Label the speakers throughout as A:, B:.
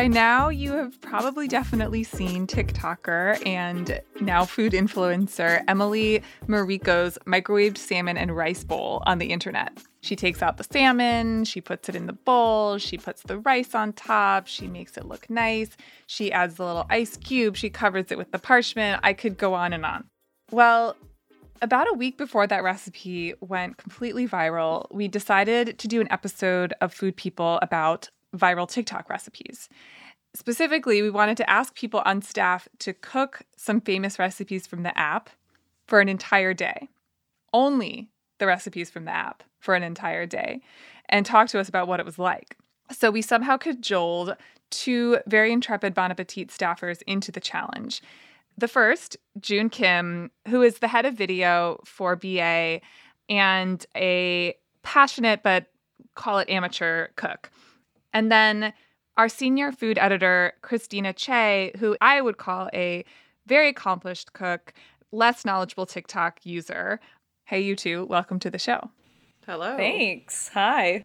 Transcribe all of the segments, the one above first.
A: By now, you have probably definitely seen TikToker and now food influencer Emily Mariko's microwaved salmon and rice bowl on the internet. She takes out the salmon, she puts it in the bowl, she puts the rice on top, she makes it look nice, she adds the little ice cube, she covers it with the parchment. I could go on and on. Well, about a week before that recipe went completely viral, we decided to do an episode of Food People about viral TikTok recipes. Specifically, we wanted to ask people on staff to cook some famous recipes from the app for an entire day. Only the recipes from the app for an entire day and talk to us about what it was like. So we somehow cajoled two very intrepid Bon Appetit staffers into the challenge. The first, June Kim, who is the head of video for BA and a passionate but call it amateur cook. And then our senior food editor, Christina Chaey, who I would call a very accomplished cook, less knowledgeable TikTok user. Hey, you two, welcome to the show.
B: Hello.
C: Thanks. Hi.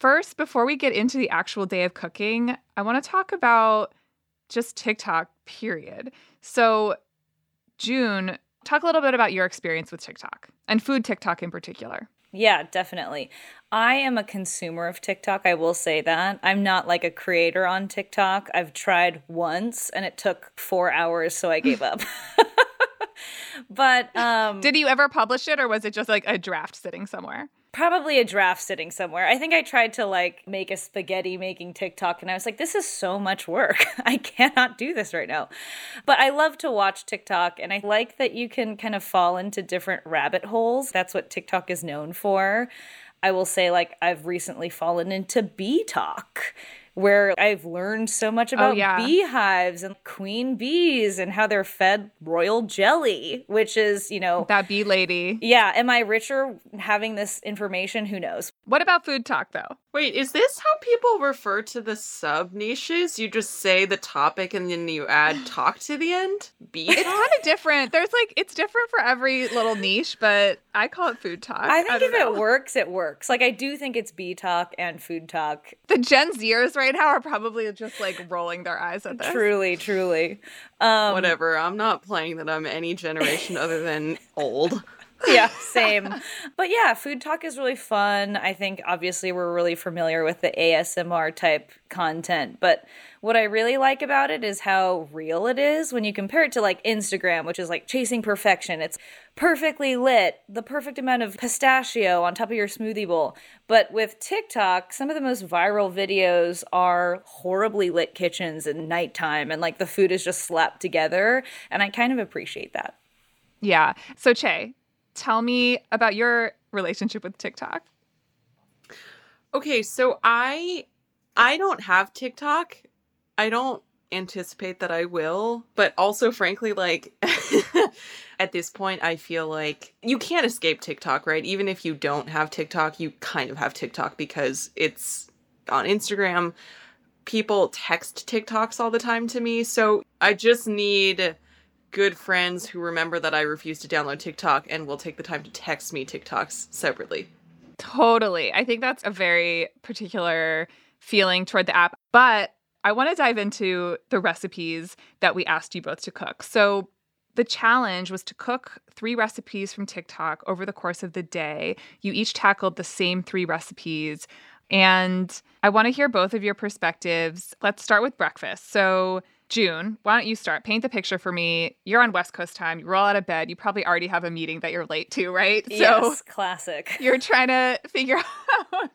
A: First, before we get into the actual day of cooking, I want to talk about just TikTok, period. So, June, talk a little bit about your experience with TikTok and food TikTok in particular.
C: Yeah, definitely. I am a consumer of TikTok. I will say that. I'm not like a creator on TikTok. I've tried once and it took four hours, so I gave up. but um,
A: did you ever publish it or was it just like a draft sitting somewhere?
C: Probably a draft sitting somewhere. I think I tried to like make a spaghetti making TikTok and I was like, this is so much work. I cannot do this right now. But I love to watch TikTok and I like that you can kind of fall into different rabbit holes. That's what TikTok is known for. I will say, like, I've recently fallen into BeeTok where I've learned so much oh, about oh, yeah. beehives and queen bees and how they're fed royal jelly, which is, you know,
A: that bee lady.
C: Yeah. Am I richer having this information? Who knows?
A: What about FoodTok though?
B: Wait, is this how people refer to the sub niches? You just say the topic and then you add talk to the end?
A: Bee It's kind of different. There's like, it's different for every little niche, but I call it FoodTok.
C: I think
A: I
C: if know. it works, it works. Like, I do think it's BeeTok and FoodTok.
A: The Gen Zers right now are probably just like rolling their eyes at this.
C: Truly, truly.
B: Um, Whatever. I'm not playing that I'm any generation other than old.
C: yeah, same. But yeah, FoodTok is really fun. I think obviously we're really familiar with the ASMR type content, but what I really like about it is how real it is when you compare it to like Instagram, which is like chasing perfection. It's perfectly lit, the perfect amount of pistachio on top of your smoothie bowl. But with TikTok, some of the most viral videos are horribly lit kitchens at nighttime and like the food is just slapped together. And I kind of appreciate that.
A: Yeah. So, Chaey, tell me about your relationship with TikTok.
B: Okay, so I I don't have TikTok. I don't anticipate that I will, but also frankly like at this point I feel like you can't escape TikTok, right? Even if you don't have TikTok, you kind of have TikTok because it's on Instagram. People text TikToks all the time to me, so I just need good friends who remember that I refuse to download TikTok and will take the time to text me TikToks separately.
A: Totally. I think that's a very particular feeling toward the app. But I want to dive into the recipes that we asked you both to cook. So, the challenge was to cook three recipes from TikTok over the course of the day. You each tackled the same three recipes. And I want to hear both of your perspectives. Let's start with breakfast. So, June, why don't you start? Paint the picture for me. You're on West Coast time. You roll out of bed. You probably already have a meeting that you're late to, right?
C: Yes, so classic.
A: You're trying to figure out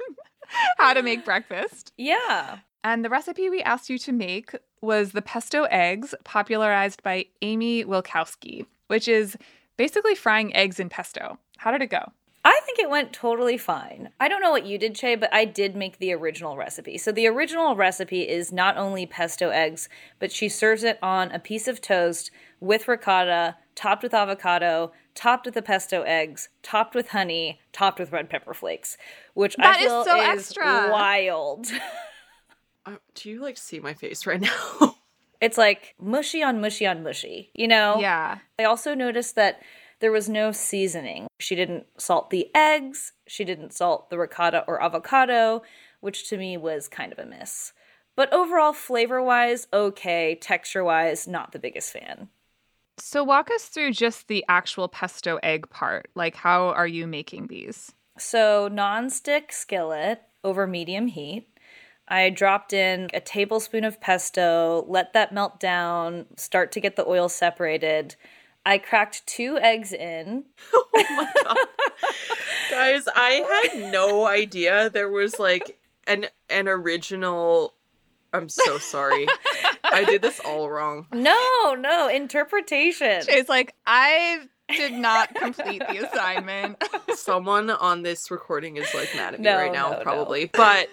A: how to make breakfast.
C: Yeah.
A: And the recipe we asked you to make was the pesto eggs, popularized by Amy Wilkowski, which is basically frying eggs in pesto. How did it go?
C: I think it went totally fine. I don't know what you did, Chaey, but I did make the original recipe. So the original recipe is not only pesto eggs, but she serves it on a piece of toast with ricotta, topped with avocado, topped with the pesto eggs, topped with honey, topped with red pepper flakes, which
A: that
C: I feel
A: is so
C: is
A: extra.
C: wild.
B: uh, do you like see my face right now?
C: it's like mushy on mushy on mushy, you know?
A: Yeah.
C: I also noticed that there was no seasoning. She didn't salt the eggs, she didn't salt the ricotta or avocado, which to me was kind of a miss. But overall, flavor wise, okay. Texture wise, not the biggest fan.
A: So, walk us through just the actual pesto egg part. Like, how are you making these?
C: So, non-stick skillet over medium heat. I dropped in a tablespoon of pesto, let that melt down, start to get the oil separated. I cracked two eggs in.
B: oh my god. Guys, I had no idea there was like an an original I'm so sorry. I did this all wrong.
C: No, no, interpretation.
A: It's like, I did not complete the assignment.
B: Someone on this recording is like mad at me
C: No,
B: right now,
C: no, no.
B: probably. But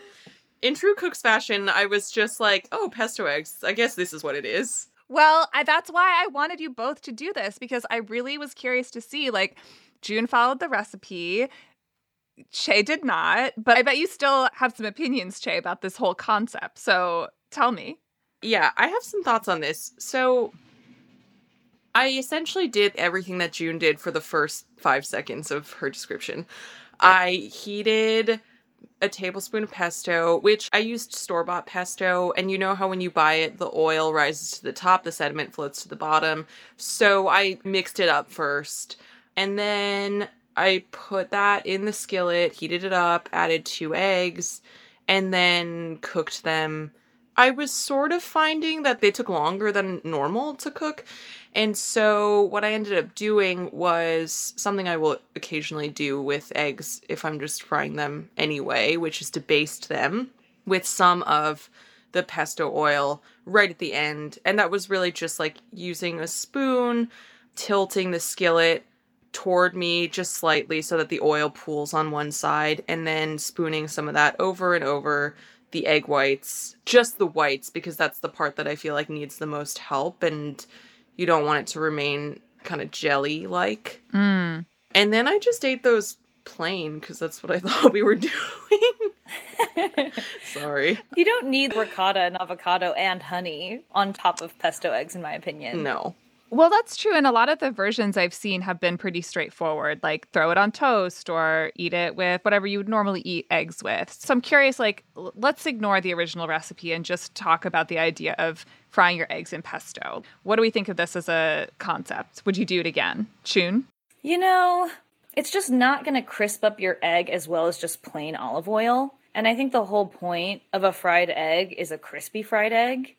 B: in true cook's fashion, I was just like, oh, pesto eggs. I guess this is what it is.
A: Well, I, that's why I wanted you both to do this because I really was curious to see. Like, June followed the recipe. Chaey did not, but I bet you still have some opinions, Chaey, about this whole concept. So tell me.
B: Yeah, I have some thoughts on this. So I essentially did everything that June did for the first five seconds of her description. I heated a tablespoon of pesto, which I used store bought pesto. And you know how when you buy it, the oil rises to the top, the sediment floats to the bottom. So I mixed it up first. And then I put that in the skillet, heated it up, added two eggs, and then cooked them. I was sort of finding that they took longer than normal to cook. And so what I ended up doing was something I will occasionally do with eggs if I'm just frying them anyway, which is to baste them with some of the pesto oil right at the end. And that was really just like using a spoon, tilting the skillet toward me just slightly so that the oil pools on one side, and then spooning some of that over and over the egg whites, just the whites, because that's the part that I feel like needs the most help, and you don't want it to remain kind of jelly like.
A: Mm.
B: And then I just ate those plain because that's what I thought we were doing. Sorry.
C: You don't need ricotta and avocado and honey on top of pesto eggs, in my opinion.
B: No.
A: Well, that's true. And a lot of the versions I've seen have been pretty straightforward, like throw it on toast or eat it with whatever you would normally eat eggs with. So I'm curious, like, let's ignore the original recipe and just talk about the idea of frying your eggs in pesto. What do we think of this as a concept? Would you do it again? Chun?
C: You know, it's just not going to crisp up your egg as well as just plain olive oil. And I think the whole point of a fried egg is a crispy fried egg.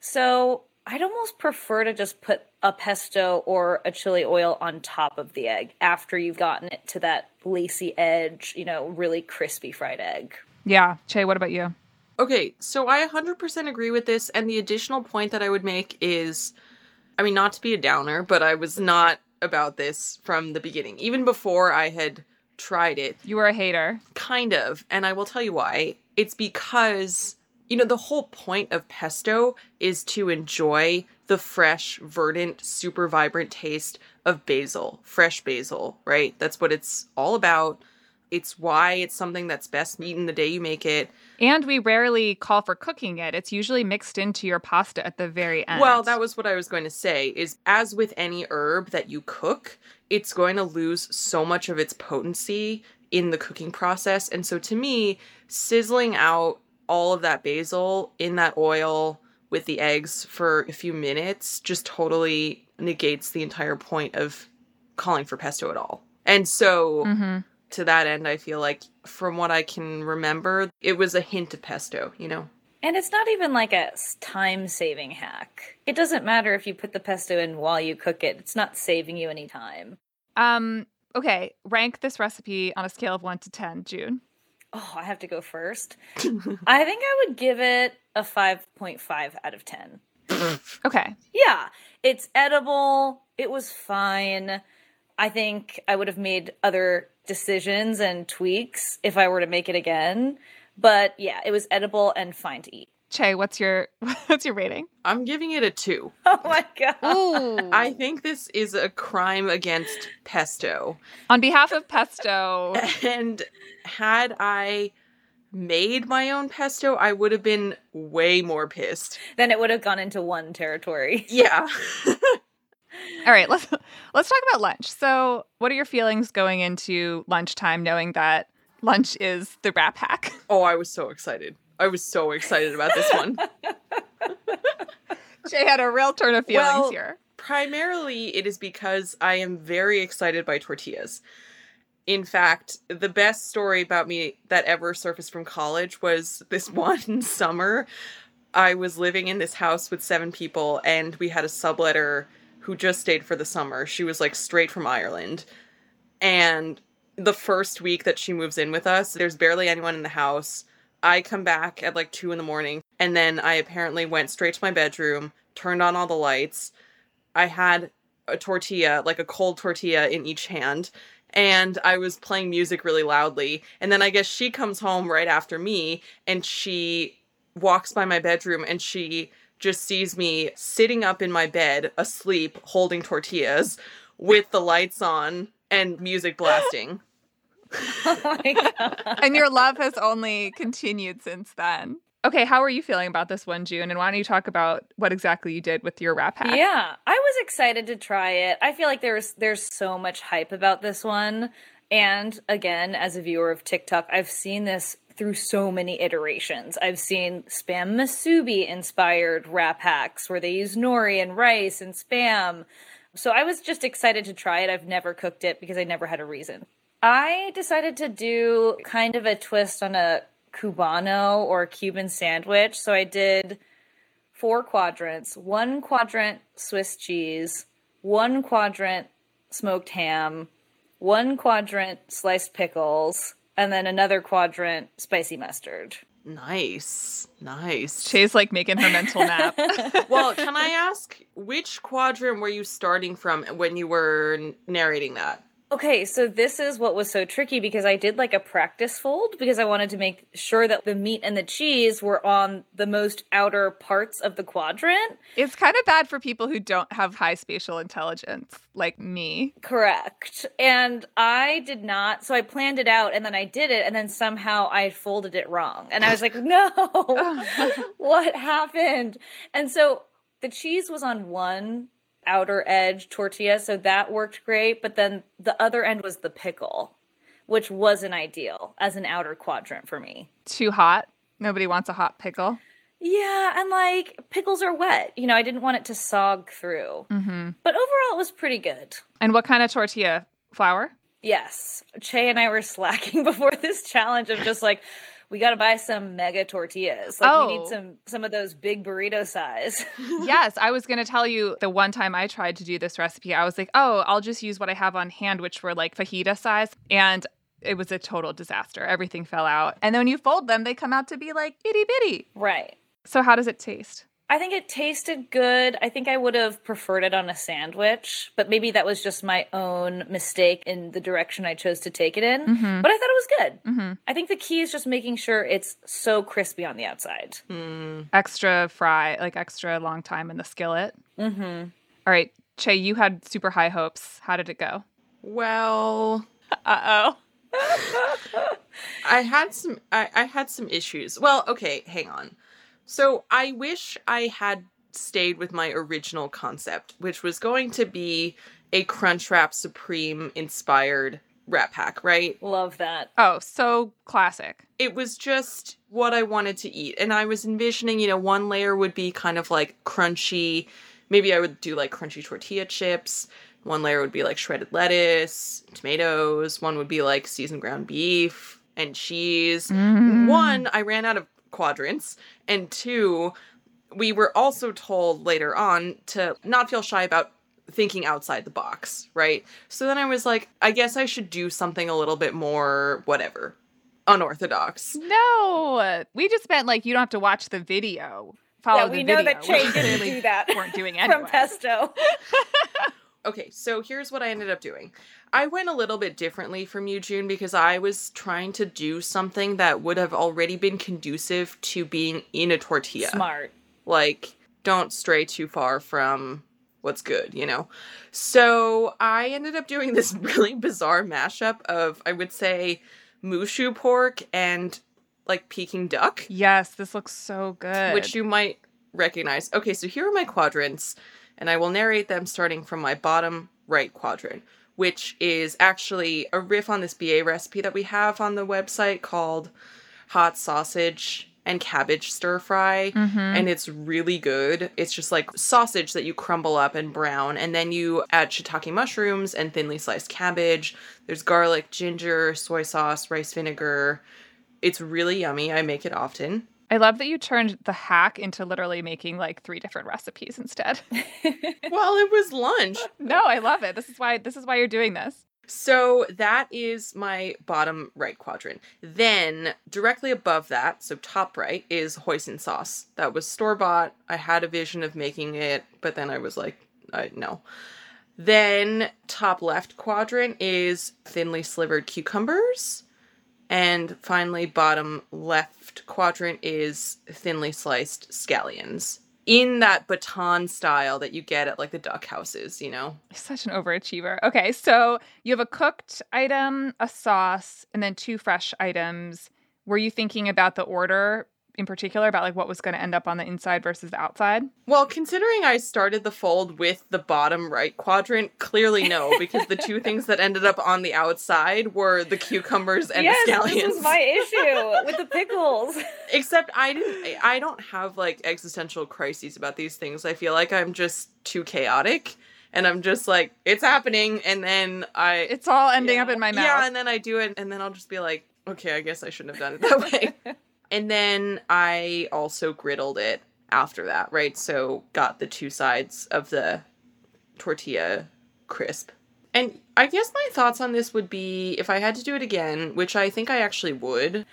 C: So I'd almost prefer to just put a pesto or a chili oil on top of the egg after you've gotten it to that lacy edge, you know, really crispy fried egg.
A: Yeah. Chaey, what about you?
B: Okay, so I 100% agree with this. And the additional point that I would make is I mean, not to be a downer, but I was not about this from the beginning. Even before I had tried it,
A: You were a hater.
B: kind of. And I will tell you why. It's because, you know, the whole point of pesto is to enjoy the fresh, verdant, super vibrant taste of basil, fresh basil, right? That's what it's all about. It's why it's something that's best eaten the day you make it.
A: And we rarely call for cooking it. It's usually mixed into your pasta at the very end.
B: Well, that was what I was going to say is as with any herb that you cook, it's going to lose so much of its potency in the cooking process. And so to me, sizzling out all of that basil in that oil with the eggs for a few minutes just totally negates the entire point of calling for pesto at all. And so
A: hmm
B: to that end, I feel like from what I can remember, it was a hint of pesto, you know?
C: And it's not even like a time saving hack. It doesn't matter if you put the pesto in while you cook it, it's not saving you any time.
A: Um, okay. Rank this recipe on a scale of one to 10, June.
C: Oh, I have to go first. I think I would give it a 5.5 out of 10.
A: Okay.
C: Yeah, it's edible. It was fine. I think I would have made other decisions and tweaks if I were to make it again. But yeah, it was edible and fine to eat.
A: Chaey, what's your what's your rating?
B: I'm giving it a two.
C: Oh my god.
A: Ooh.
B: I think this is a crime against pesto.
A: On behalf of Pesto,
B: And had I made my own pesto, I would have been way more pissed.
C: Then it would have gone into one territory.
B: Yeah.
A: all right, let's let's talk about lunch. So, what are your feelings going into lunchtime knowing that lunch is the wrap hack?
B: oh, I was so excited. I was so excited about this one.
A: Jay had a real turn of feelings
B: Well,
A: here.
B: Primarily, it is because I am very excited by tortillas. In fact, the best story about me that ever surfaced from college was this one summer. I was living in this house with seven people, and we had a subletter who just stayed for the summer. She was like straight from Ireland. And the first week that she moves in with us, there's barely anyone in the house. I come back at like two in the morning, and then I apparently went straight to my bedroom, turned on all the lights. I had a tortilla, like a cold tortilla in each hand, and I was playing music really loudly. And then I guess she comes home right after me and she walks by my bedroom and she just sees me sitting up in my bed, asleep, holding tortillas with the lights on and music blasting.
C: oh.
A: And your love has only continued since then. Okay, how are you feeling about this one, June? And why don't you talk about what exactly you did with your wrap hack?
C: Yeah, I was excited to try it. I feel like there's there's so much hype about this one. And again, as a viewer of TikTok, I've seen this through so many iterations. I've seen spam musubi inspired wrap hacks where they use nori and rice and spam. So I was just excited to try it. I've never cooked it because I never had a reason. I decided to do kind of a twist on a Cubano or Cuban sandwich. So I did four quadrants one quadrant Swiss cheese, one quadrant smoked ham, one quadrant sliced pickles, and then another quadrant spicy mustard.
B: Nice. Nice.
A: Jay's like making her mental map.
B: well, can I ask which quadrant were you starting from when you were narrating that?
C: Okay, so this is what was so tricky because I did like a practice fold because I wanted to make sure that the meat and the cheese were on the most outer parts of the quadrant.
A: it's kind of bad for people who don't have high spatial intelligence, like me.
C: Correct. And I did not. So I planned it out and then I did it and then somehow I folded it wrong. And I was like, no, what happened? And so the cheese was on one outer edge tortilla. So that worked great. But then the other end was the pickle, which wasn't ideal as an outer quadrant for me.
A: Too hot. Nobody wants a hot pickle.
C: Yeah, and like pickles are wet. You know, I didn't want it to sog through.
A: Mm-hmm.
C: But overall, it was pretty good.
A: And what kind of tortilla? Flour?
C: Yes. Chaey and I were slacking before this challenge of just like, we got to buy some mega tortillas. Like, we
A: Oh.
C: need some some of those big burrito size.
A: yes, I was going to tell you the one time I tried to do this recipe, I was like, oh, I'll just use what I have on hand, which were like fajita size. And it was a total disaster. Everything fell out. And then when you fold them, they come out to be like itty bitty.
C: right.
A: So, how does it taste?
C: I think it tasted good. I think I would have preferred it on a sandwich, but maybe that was just my own mistake in the direction I chose to take it in.
A: Mhm.
C: But I thought it was good.
A: Mm-hmm.
C: I think the key is just making sure it's so crispy on the outside.
B: Hmm.
A: Extra fry, like extra long time in the skillet.
C: Mm-hmm.
A: All right, Chaey, you had super high hopes. How did it go?
B: Well,
A: Uh oh.
B: I had some I, I had some issues. Well, okay, hang on. So I wish I had stayed with my original concept, which was going to be a Crunchwrap Supreme inspired wrap hack, right?
C: Love that.
A: Oh, so classic.
B: It was just what I wanted to eat. And I was envisioning, you know, one layer would be kind of like crunchy. Maybe I would do like crunchy tortilla chips. One layer would be like shredded lettuce, tomatoes. One would be like seasoned ground beef and cheese.
A: Mm.
B: One, I ran out of quadrants. And two, we were also told later on to not feel shy about thinking outside the box, right? So then I was like, I guess I should do something a little bit more, whatever, unorthodox.
A: No, we just meant like you don't have to watch the video. Follow
C: yeah,
A: the
C: we know
A: video,
C: that Chaey
A: which
C: didn't
A: clearly
C: do that
A: weren't doing
C: from pesto.
B: Okay, so here's what I ended up doing. I went a little bit differently from you, June, because I was trying to do something that would have already been conducive to being in a tortilla.
C: Smart.
B: like don't stray too far from what's good, you know. So I ended up doing this really bizarre mashup of I would say moo shu pork and like Peking duck,
A: Yes, this looks so good.
B: which you might recognize. Okay, so here are my quadrants, and I will narrate them starting from my bottom right quadrant, which is actually a riff on this BA recipe that we have on the website called hot sausage and cabbage stir fry
A: Mm-hmm.
B: and it's really good. It's just like sausage that you crumble up and brown and then you add shiitake mushrooms and thinly sliced cabbage. There's garlic, ginger, soy sauce, rice vinegar. It's really yummy. I make it often.
A: I love that you turned the hack into literally making like three different recipes instead.
B: well, it was lunch.
A: no, I love it. This is why this is why you're doing this.
B: So that is my bottom right quadrant. Then directly above that, so top right, is hoisin sauce. That was store bought. I had a vision of making it, but then I was like, I, no. Then top left quadrant is thinly slivered cucumbers. And finally, bottom left quadrant is thinly sliced scallions in that baton style that you get at like the duck houses, you know?
A: Such an overachiever. Okay, so you have a cooked item, a sauce, and then two fresh items. Were you thinking about the order in particular about like what was going to end up on the inside versus the outside?
B: Well, considering I started the fold with the bottom right quadrant, clearly no, because the two things that ended up on the outside were the cucumbers and
C: yes,
B: the scallions.
C: this is my issue with the pickles.
B: Except I didn't I don't have like existential crises about these things. I feel like I'm just too chaotic and I'm just like it's happening and then I
A: It's all ending
B: yeah.
A: up in my mouth.
B: Yeah, and then I do it and then I'll just be like, okay, I guess I shouldn't have done it that way. and then I also griddled it after that, right? So got the two sides of the tortilla crisp. And I guess my thoughts on this would be if I had to do it again, which I think I actually would,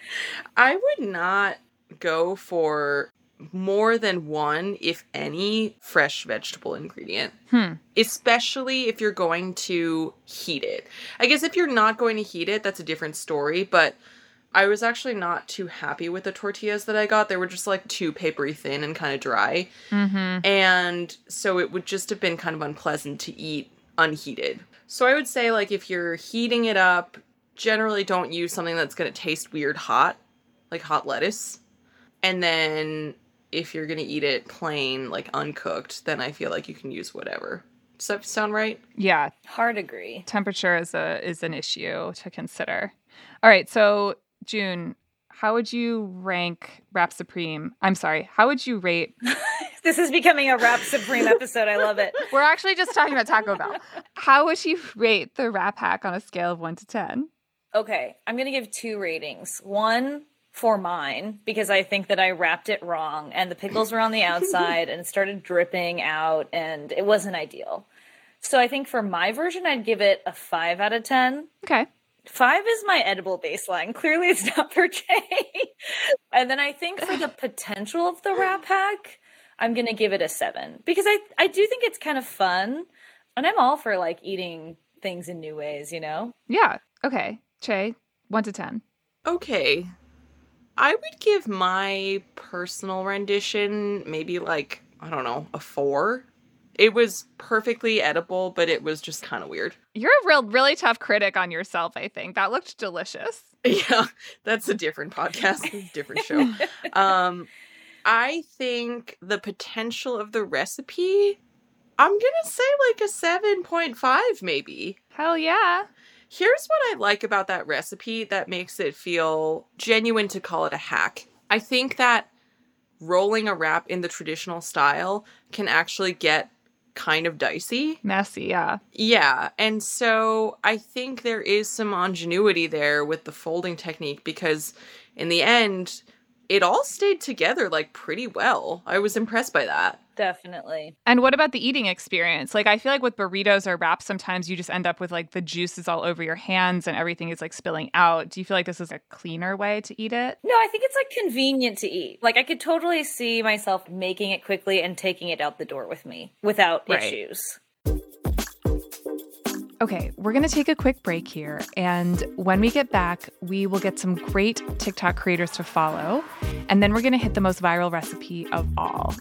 B: I would not go for more than one, if any, fresh vegetable ingredient.
A: Hmm.
B: Especially if you're going to heat it. I guess if you're not going to heat it, that's a different story, but I was actually not too happy with the tortillas that I got. They were just like too papery thin and kind of dry.
A: Mm-hmm.
B: And so it would just have been kind of unpleasant to eat unheated. So I would say, like, if you're heating it up, generally don't use something that's going to taste weird hot, like hot lettuce. And then if you're going to eat it plain, like uncooked, then I feel like you can use whatever. Does that sound right?
A: Yeah,
C: Hard agree.
A: temperature is a is an issue to consider. All right, so June, how would you rank Wrap Supreme? I'm sorry, how would you rate?
C: This is becoming a Wrap Supreme episode. I love it.
A: We're actually just talking about Taco Bell. How would you rate the Wrap Hack on a scale of one to ten?
C: Okay, I'm going to give two ratings. One for mine because I think that I wrapped it wrong and the pickles were on the outside and started dripping out and it wasn't ideal. So I think for my version, I'd give it a five out of 10.
A: Okay,
C: Five is my edible baseline. Clearly, it's not for Jay. and then I think for the potential of the wrap hack, I'm gonna give it a seven because I I do think it's kind of fun, and I'm all for like eating things in new ways. You know.
A: yeah, okay. Chaey, one to ten.
B: Okay. I would give my personal rendition maybe like, I don't know, a four. It was perfectly edible, but it was just kind of weird.
A: You're a real, really tough critic on yourself. I think that looked delicious.
B: Yeah, that's a different podcast, a different show. um, I think the potential of the recipe, I'm gonna say like a 7.5 maybe.
A: Hell yeah.
B: Here's what I like about that recipe that makes it feel genuine to call it a hack. I think that rolling a wrap in the traditional style can actually get kind of dicey.
A: Messy, yeah.
B: Yeah, and so I think there is some ingenuity there with the folding technique because in the end, it all stayed together like pretty well. I was impressed by that.
C: Definitely.
A: And what about the eating experience? Like, I feel like with burritos or wraps, sometimes you just end up with like the juices all over your hands and everything is like spilling out. Do you feel like this is a cleaner way to eat it?
C: No, I think it's like convenient to eat. Like I could totally see myself making it quickly and taking it out the door with me without
A: Right.
C: issues.
A: Okay, we're going to take a quick break here. And when we get back, we will get some great TikTok creators to follow. And then we're going to hit the most viral recipe of all.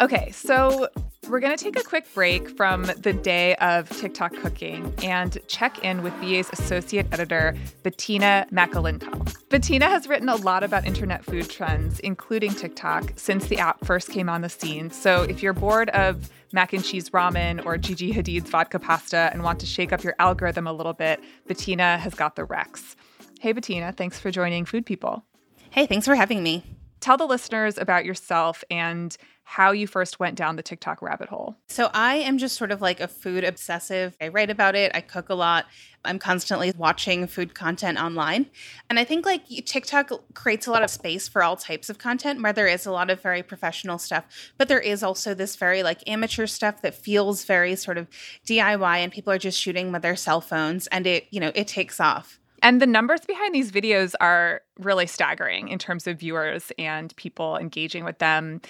A: Okay, so We're going to take a quick break from the day of TikTok cooking and check in with BA's associate editor, Bettina Makalintal. Bettina has written a lot about internet food trends, including TikTok, since the app first came on the scene. So if you're bored of mac and cheese ramen or Gigi Hadid's vodka pasta and want to shake up your algorithm a little bit, Bettina has got the Rex. Hey, Bettina, thanks for joining Food People.
D: Hey, thanks for having me.
A: Tell the listeners about yourself and how you first went down the TikTok rabbit hole.
D: So, I am just sort of like a food obsessive. I write about it, I cook a lot. I'm constantly watching food content online. And I think like TikTok creates a lot of space for all types of content where there is a lot of very professional stuff, but there is also this very like amateur stuff that feels very sort of DIY and people are just shooting with their cell phones and it, you know, it takes off.
A: And the numbers behind these videos are really staggering in terms of viewers and people engaging with them.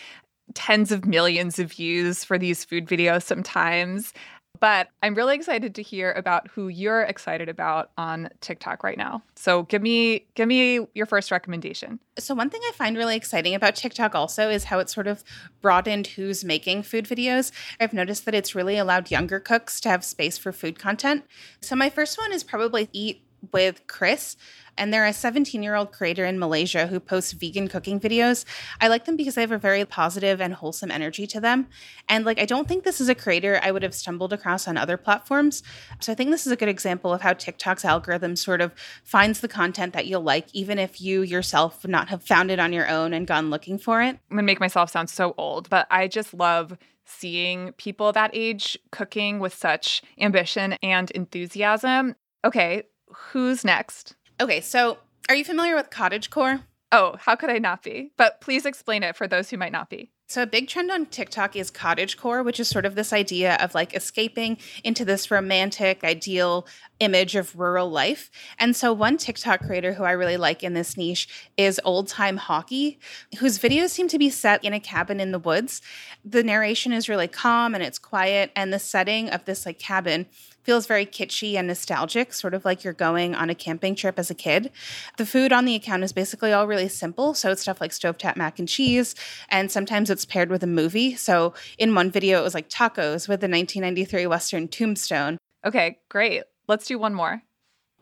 A: Tens of millions of views for these food videos sometimes. But I'm really excited to hear about who you're excited about on TikTok right now. So give me give me your first recommendation.
D: So one thing I find really exciting about TikTok also is how it's sort of broadened who's making food videos. I've noticed that it's really allowed younger cooks to have space for food content. So my first one is probably Eat with Chris, and they're a 17 year old creator in Malaysia who posts vegan cooking videos. I like them because they have a very positive and wholesome energy to them. And like, I don't think this is a creator I would have stumbled across on other platforms. So I think this is a good example of how TikTok's algorithm sort of finds the content that you'll like, even if you yourself would not have found it on your own and gone looking for it.
A: I'm gonna make myself sound so old, but I just love seeing people that age cooking with such ambition and enthusiasm. Okay, who's next?
D: Okay, so are you familiar with cottagecore?
A: Oh, how could I not be? But please explain it for those who might not be.
D: So, a big trend on TikTok is cottagecore, which is sort of this idea of like escaping into this romantic, ideal image of rural life. And so, one TikTok creator who I really like in this niche is Old Time Hockey, whose videos seem to be set in a cabin in the woods. The narration is really calm and it's quiet, and the setting of this like cabin feels very kitschy and nostalgic, sort of like you're going on a camping trip as a kid. The food on the account is basically all really simple. So it's stuff like stovetop mac and cheese, and sometimes it's paired with a movie. So in one video, it was like tacos with the 1993 Western Tombstone.
A: Okay, great. Let's do one more.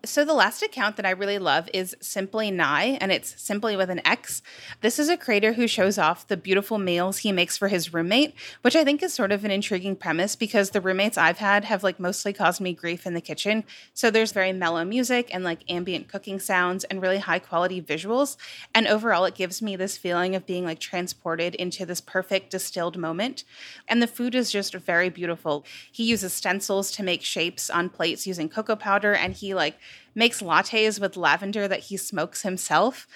D: So the last account that I really love is Simply Nye, and it's simply with an X. This is a creator who shows off the beautiful meals he makes for his roommate, which I think is sort of an intriguing premise because the roommates I've had have like mostly caused me grief in the kitchen. So there's very mellow music and like ambient cooking sounds and really high quality visuals. And overall, it gives me this feeling of being like transported into this perfect distilled moment. And the food is just very beautiful. He uses stencils to make shapes on plates using cocoa powder, and he like makes lattes with lavender that he smokes himself.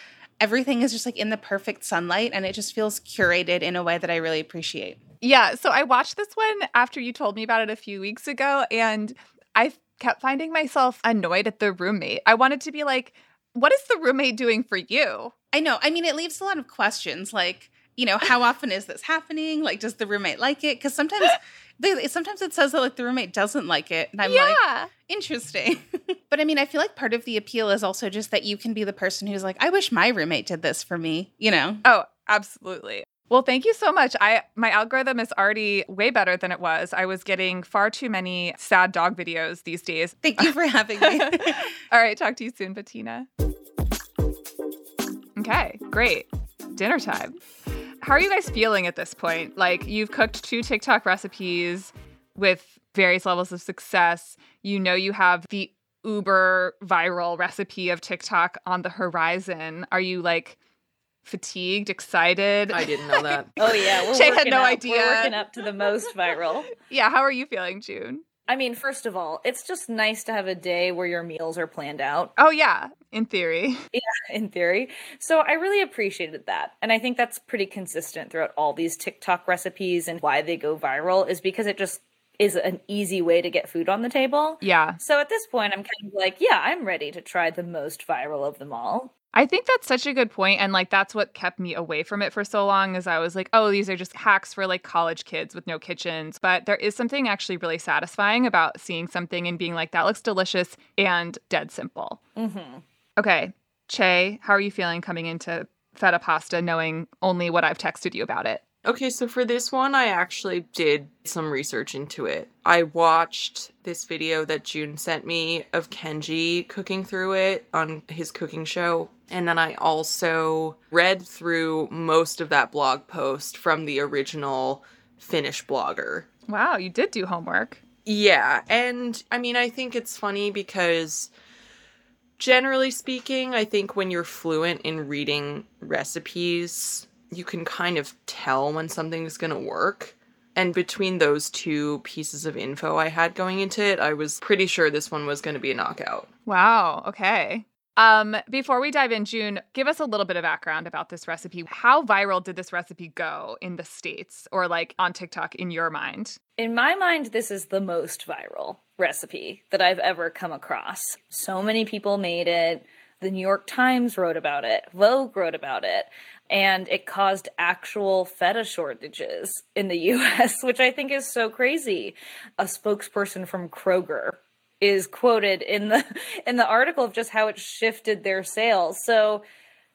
D: Everything is just like in the perfect sunlight and it just feels curated in a way that I really appreciate.
A: Yeah. So I watched this one after you told me about it a few weeks ago and I kept finding myself annoyed at the roommate. I wanted to be like, what is the roommate doing for you?
D: I know. I mean, it leaves a lot of questions like, you know, how often is this happening? Like, does the roommate like it? Because sometimes they, sometimes it says that like the roommate doesn't like it. And I'm yeah. like, interesting. but I mean, I feel like part of the appeal is also just that you can be the person who's like, I wish my roommate did this for me, you know?
A: Oh, absolutely. Well, thank you so much. I my algorithm is already way better than it was. I was getting far too many sad dog videos these days.
D: Thank you for having me.
A: All right, talk to you soon, Bettina. Okay, great. Dinner time. How are you guys feeling at this point? Like you've cooked two TikTok recipes with various levels of success. You know you have the uber viral recipe of TikTok on the horizon. Are you like fatigued, excited?
B: I didn't know that.
C: oh yeah,
A: we're Shay had no
C: up,
A: idea.
C: We're working up to the most viral.
A: yeah, how are you feeling, June?
C: I mean, first of all, it's just nice to have a day where your meals are planned out.
A: Oh, yeah, in theory.
C: Yeah, in theory. So I really appreciated that. And I think that's pretty consistent throughout all these TikTok recipes and why they go viral is because it just is an easy way to get food on the table.
A: Yeah.
C: So at this point, I'm kind of like, yeah, I'm ready to try the most viral of them all.
A: I think that's such a good point and like that's what kept me away from it for so long is I was like, oh, these are just hacks for like college kids with no kitchens, but there is something actually really satisfying about seeing something and being like that looks delicious and dead simple.
C: Mm-hmm.
A: Okay, Chaey, how are you feeling coming into feta pasta knowing only what I've texted you about it?
B: Okay, so for this one, I actually did some research into it. I watched this video that June sent me of Kenji cooking through it on his cooking show. And then I also read through most of that blog post from the original Finnish blogger.
A: Wow, you did do homework.
B: Yeah, and I mean, I think it's funny because generally speaking, I think when you're fluent in reading recipes, you can kind of tell when something's going to work. And between those two pieces of info I had going into it, I was pretty sure this one was going to be a knockout.
A: Wow, okay. Um, before we dive in, June, give us a little bit of background about this recipe. How viral did this recipe go in the States or like on TikTok in your mind?
C: In my mind, this is the most viral recipe that I've ever come across. So many people made it. The New York Times wrote about it, Vogue wrote about it, and it caused actual feta shortages in the US, which I think is so crazy. A spokesperson from Kroger is quoted in the in the article of just how it shifted their sales. So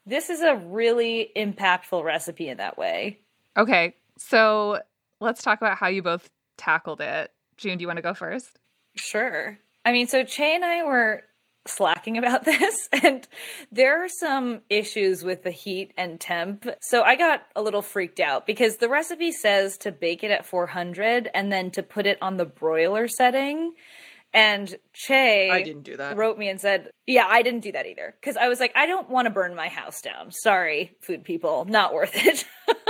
C: this is a really impactful recipe in that way.
A: Okay. So let's talk about how you both tackled it. June, do you want to go first?
C: Sure. I mean, so Chaey and I were slacking about this and there are some issues with the heat and temp so i got a little freaked out because the recipe says to bake it at 400 and then to put it on the broiler setting and Chaey
B: I didn't do that.
C: wrote me and said, Yeah, I didn't do that either. Because I was like, I don't want to burn my house down. Sorry, food people, not worth it.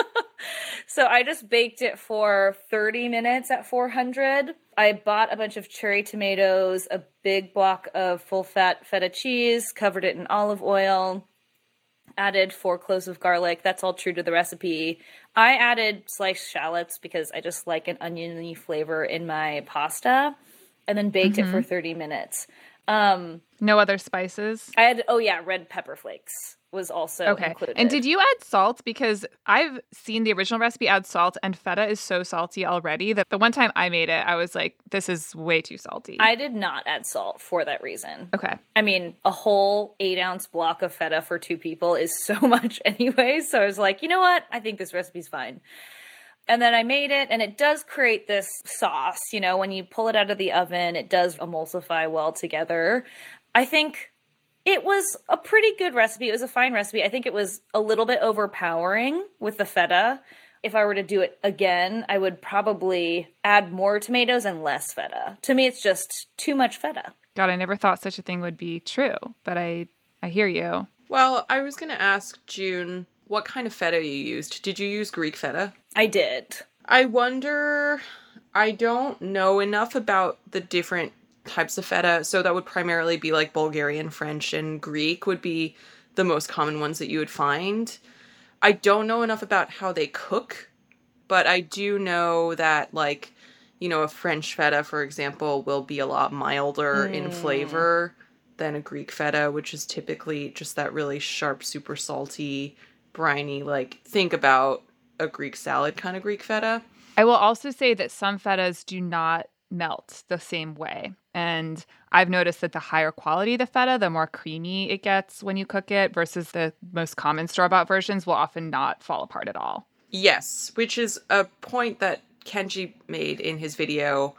C: so I just baked it for 30 minutes at 400. I bought a bunch of cherry tomatoes, a big block of full fat feta cheese, covered it in olive oil, added four cloves of garlic. That's all true to the recipe. I added sliced shallots because I just like an oniony flavor in my pasta and then baked mm-hmm. it for mm-hmm. 30 minutes. Um,
A: no other spices?
C: I had, oh yeah, red pepper flakes was also okay. included.
A: And did you add salt? Because I've seen the original recipe add salt, and feta is so salty already that the one time I made it, I was like, this is way too salty.
C: I did not add salt for that reason.
A: Okay.
C: I mean, a whole eight ounce block of feta for two people is so much anyway. So I was like, you know what? I think this recipe's fine. And then I made it, and it does create this sauce. You know, when you pull it out of the oven, it does emulsify well together. I think it was a pretty good recipe. It was a fine recipe. I think it was a little bit overpowering with the feta. If I were to do it again, I would probably add more tomatoes and less feta. To me, it's just too much feta.
A: God, I never thought such a thing would be true, but I I hear you.
B: Well, I was going to ask June what kind of feta you used. Did you use Greek feta?
C: I did.
B: I wonder. I don't know enough about the different types of feta. So that would primarily be like Bulgarian, French, and Greek would be the most common ones that you would find. I don't know enough about how they cook, but I do know that like you know a French feta, for example, will be a lot milder mm. in flavor than a Greek feta, which is typically just that really sharp, super salty, briny. Like think about a Greek salad kind of Greek feta.
A: I will also say that some fetas do not melt the same way. And I've noticed that the higher quality the feta, the more creamy it gets when you cook it, versus the most common store bought versions will often not fall apart at all.
B: Yes, which is a point that Kenji made in his video.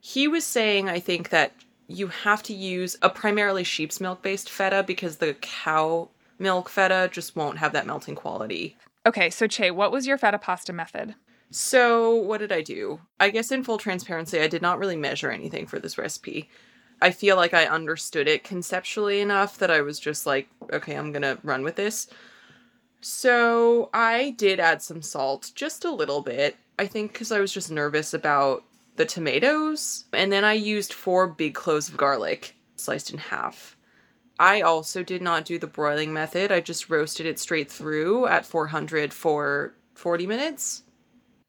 B: He was saying, I think, that you have to use a primarily sheep's milk based feta because the cow milk feta just won't have that melting quality.
A: Okay, so Chaey, what was your feta pasta method?
B: So, what did I do? I guess in full transparency, I did not really measure anything for this recipe. I feel like I understood it conceptually enough that I was just like, okay, I'm gonna run with this. So, I did add some salt, just a little bit. I think because I was just nervous about the tomatoes. And then I used four big cloves of garlic, sliced in half. I also did not do the broiling method. I just roasted it straight through at 400 for 40 minutes.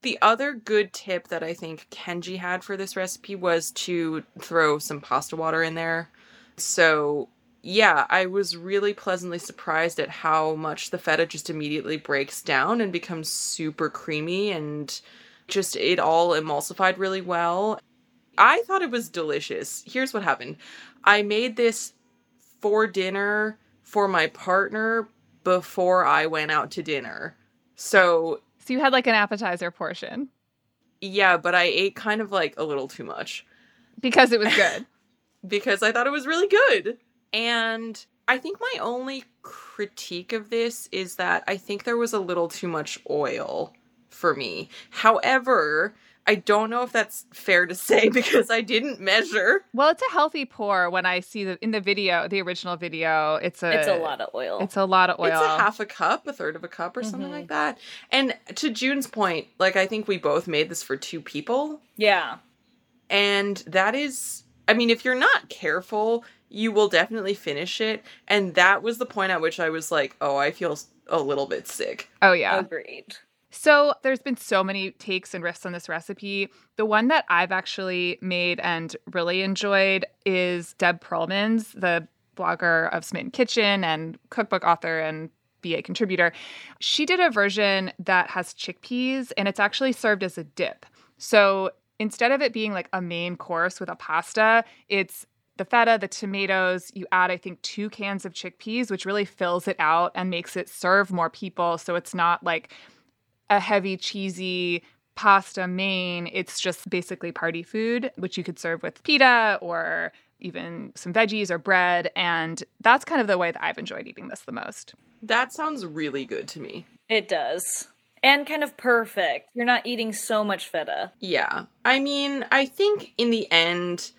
B: The other good tip that I think Kenji had for this recipe was to throw some pasta water in there. So, yeah, I was really pleasantly surprised at how much the feta just immediately breaks down and becomes super creamy and just it all emulsified really well. I thought it was delicious. Here's what happened I made this for dinner for my partner before I went out to dinner. So
A: So you had like an appetizer portion
B: Yeah, but I ate kind of like a little too much
A: because it was good.
B: because I thought it was really good. And I think my only critique of this is that I think there was a little too much oil for me. However, I don't know if that's fair to say because I didn't measure.
A: well, it's a healthy pour when I see the in the video, the original video. It's a
C: it's a lot of oil.
A: It's a lot of oil.
B: It's a half a cup, a third of a cup, or something
C: Mhm.
B: like that. And to June's point, like I think we both made this for two people.
C: yeah.
B: And that is, I mean, if you're not careful, you will definitely finish it. And that was the point at which I was like, oh, I feel a little bit sick.
A: oh yeah.
C: Agreed.
A: So there's been so many takes and riffs on this recipe. The one that I've actually made and really enjoyed is Deb Perelman's, the blogger of Smitten Kitchen and cookbook author and BA contributor. She did a version that has chickpeas and it's actually served as a dip. So instead of it being like a main course with a pasta, it's the feta, the tomatoes, you add, I think, two cans of chickpeas, which really fills it out and makes it serve more people. So it's not like a heavy, cheesy pasta main. It's just basically party food, which you could serve with pita or even some veggies or bread. And that's kind of the way that I've enjoyed eating this the most.
B: That sounds really good to me.
C: It does. And kind of perfect. You're not eating so much feta.
B: Yeah. I mean, I think in the end,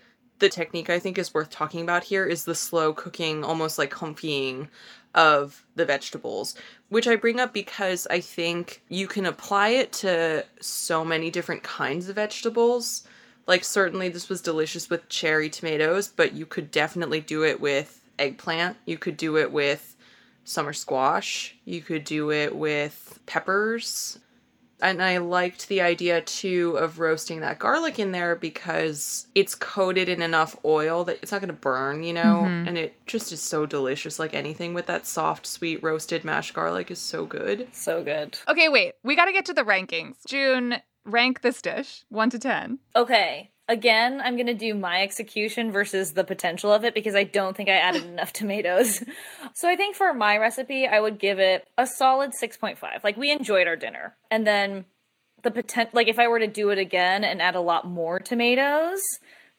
B: the technique I think is worth talking about here is the slow cooking, almost like confiting of the vegetables, which I bring up because I think you can apply it to so many different kinds of vegetables. Like, certainly this was delicious with cherry tomatoes, but you could definitely do it with eggplant. You could do it with summer squash. You could do it with peppers and I liked the idea too of roasting that garlic in there because it's coated in enough oil that it's not going to burn, you know?
A: Mhm.
B: And it just is so delicious. Like anything with that soft, sweet roasted mashed garlic is so good.
C: So good.
A: Okay, wait, we got to get to the rankings. June, rank this dish one to 10.
C: Okay. Again, I'm going to do my execution versus the potential of it because I don't think I added enough tomatoes. So I think for my recipe, I would give it a solid 6.5. Like we enjoyed our dinner. And then the potential like if I were to do it again and add a lot more tomatoes,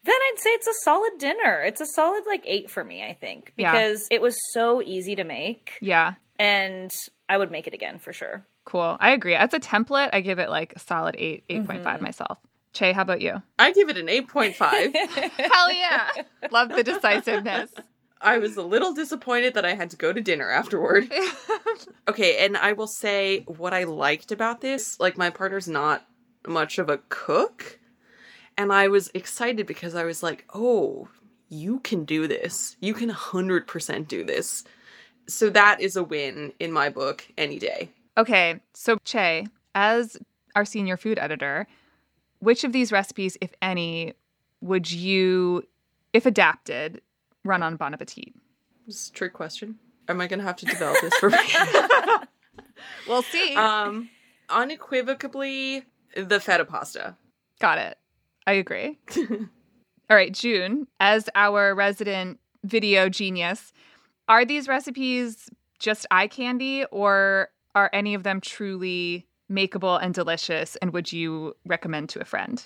C: then I'd say it's a solid dinner. It's a solid like 8 for me, I think,
A: Yeah.
C: because it was so easy to make
A: Yeah,
C: and I would make it again for sure.
A: cool. I agree. As a template, I give it like a solid 8, 8.5
C: Mhm.
A: myself. Chaey, how about you?
B: I give it an 8.5.
A: Hell yeah. Love the decisiveness.
B: I was a little disappointed that I had to go to dinner afterward. Okay, and I will say what I liked about this, like my partner's not much of a cook, and I was excited because I was like, "Oh, you can do this. You can 100% do this." So that is a win in my book any day.
A: Okay, so Chaey, as our senior food editor, which of these recipes, if any, would you, if adapted, run on Bon Appetit?
B: This is a trick question. Am I going to have to develop this for me?
A: We'll see.
B: um unequivocally the feta pasta.
A: Got it. I agree. All right, June, as our resident video genius, are these recipes just eye candy or are any of them truly makeable and delicious? And would you recommend to a friend?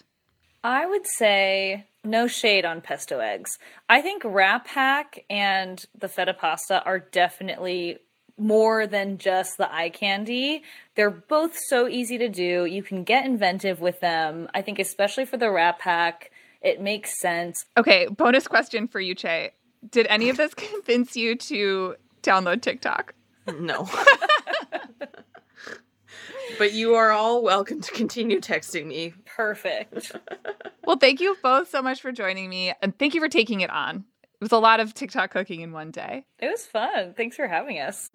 C: I would say no shade on pesto eggs. I think Wrap Hack and the feta pasta are definitely more than just the eye candy. They're both so easy to do. You can get inventive with them. I think, especially for the Wrap Hack, it makes sense.
A: Okay, bonus question for you, Chaey. Did any of this convince you to download TikTok?
B: No. but you are all welcome to continue texting me.
C: Perfect.
A: Well, thank you both so much for joining me and thank you for taking it on. It was a lot of TikTok cooking in one day.
C: It was fun. Thanks for having us.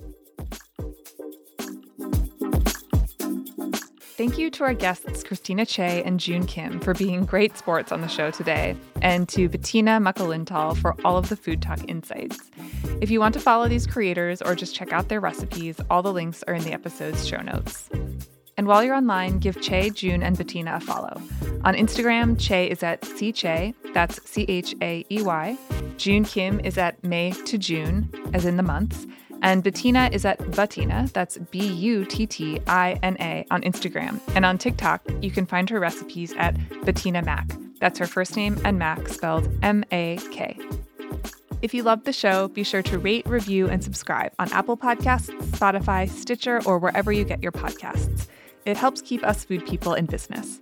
A: Thank you to our guests, Christina Chaey and June Kim, for being great sports on the show today, and to Bettina Makalintal for all of the food talk insights. If you want to follow these creators or just check out their recipes, all the links are in the episode's show notes. And while you're online, give Chaey, June, and Bettina a follow. On Instagram, Chaey is at cchaey, that's C H A E Y. June Kim is at May to June, as in the months. And Bettina is at Buttina, that's B U T T I N A, on Instagram. And on TikTok, you can find her recipes at Bettina Mac. That's her first name and Mac spelled M A K. If you love the show, be sure to rate, review, and subscribe on Apple Podcasts, Spotify, Stitcher, or wherever you get your podcasts. It helps keep us food people in business.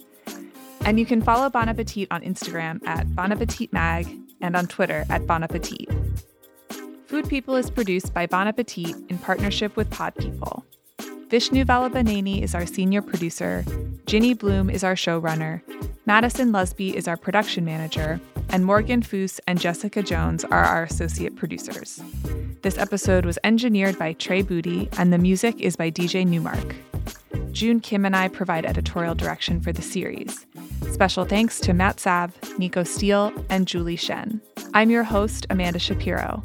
A: And you can follow Bon Appetit on Instagram at Bon Appetit Mag and on Twitter at Bon Appetit. Food People is produced by Bon Appetit in partnership with Pod People. Vishnu Valabaneni is our senior producer, Ginny Bloom is our showrunner, Madison Lusby is our production manager, and Morgan Foose and Jessica Jones are our associate producers. This episode was engineered by Trey Booty, and the music is by DJ Newmark. June Kim and I provide editorial direction for the series. Special thanks to Matt Sav, Nico Steele, and Julie Shen. I'm your host, Amanda Shapiro.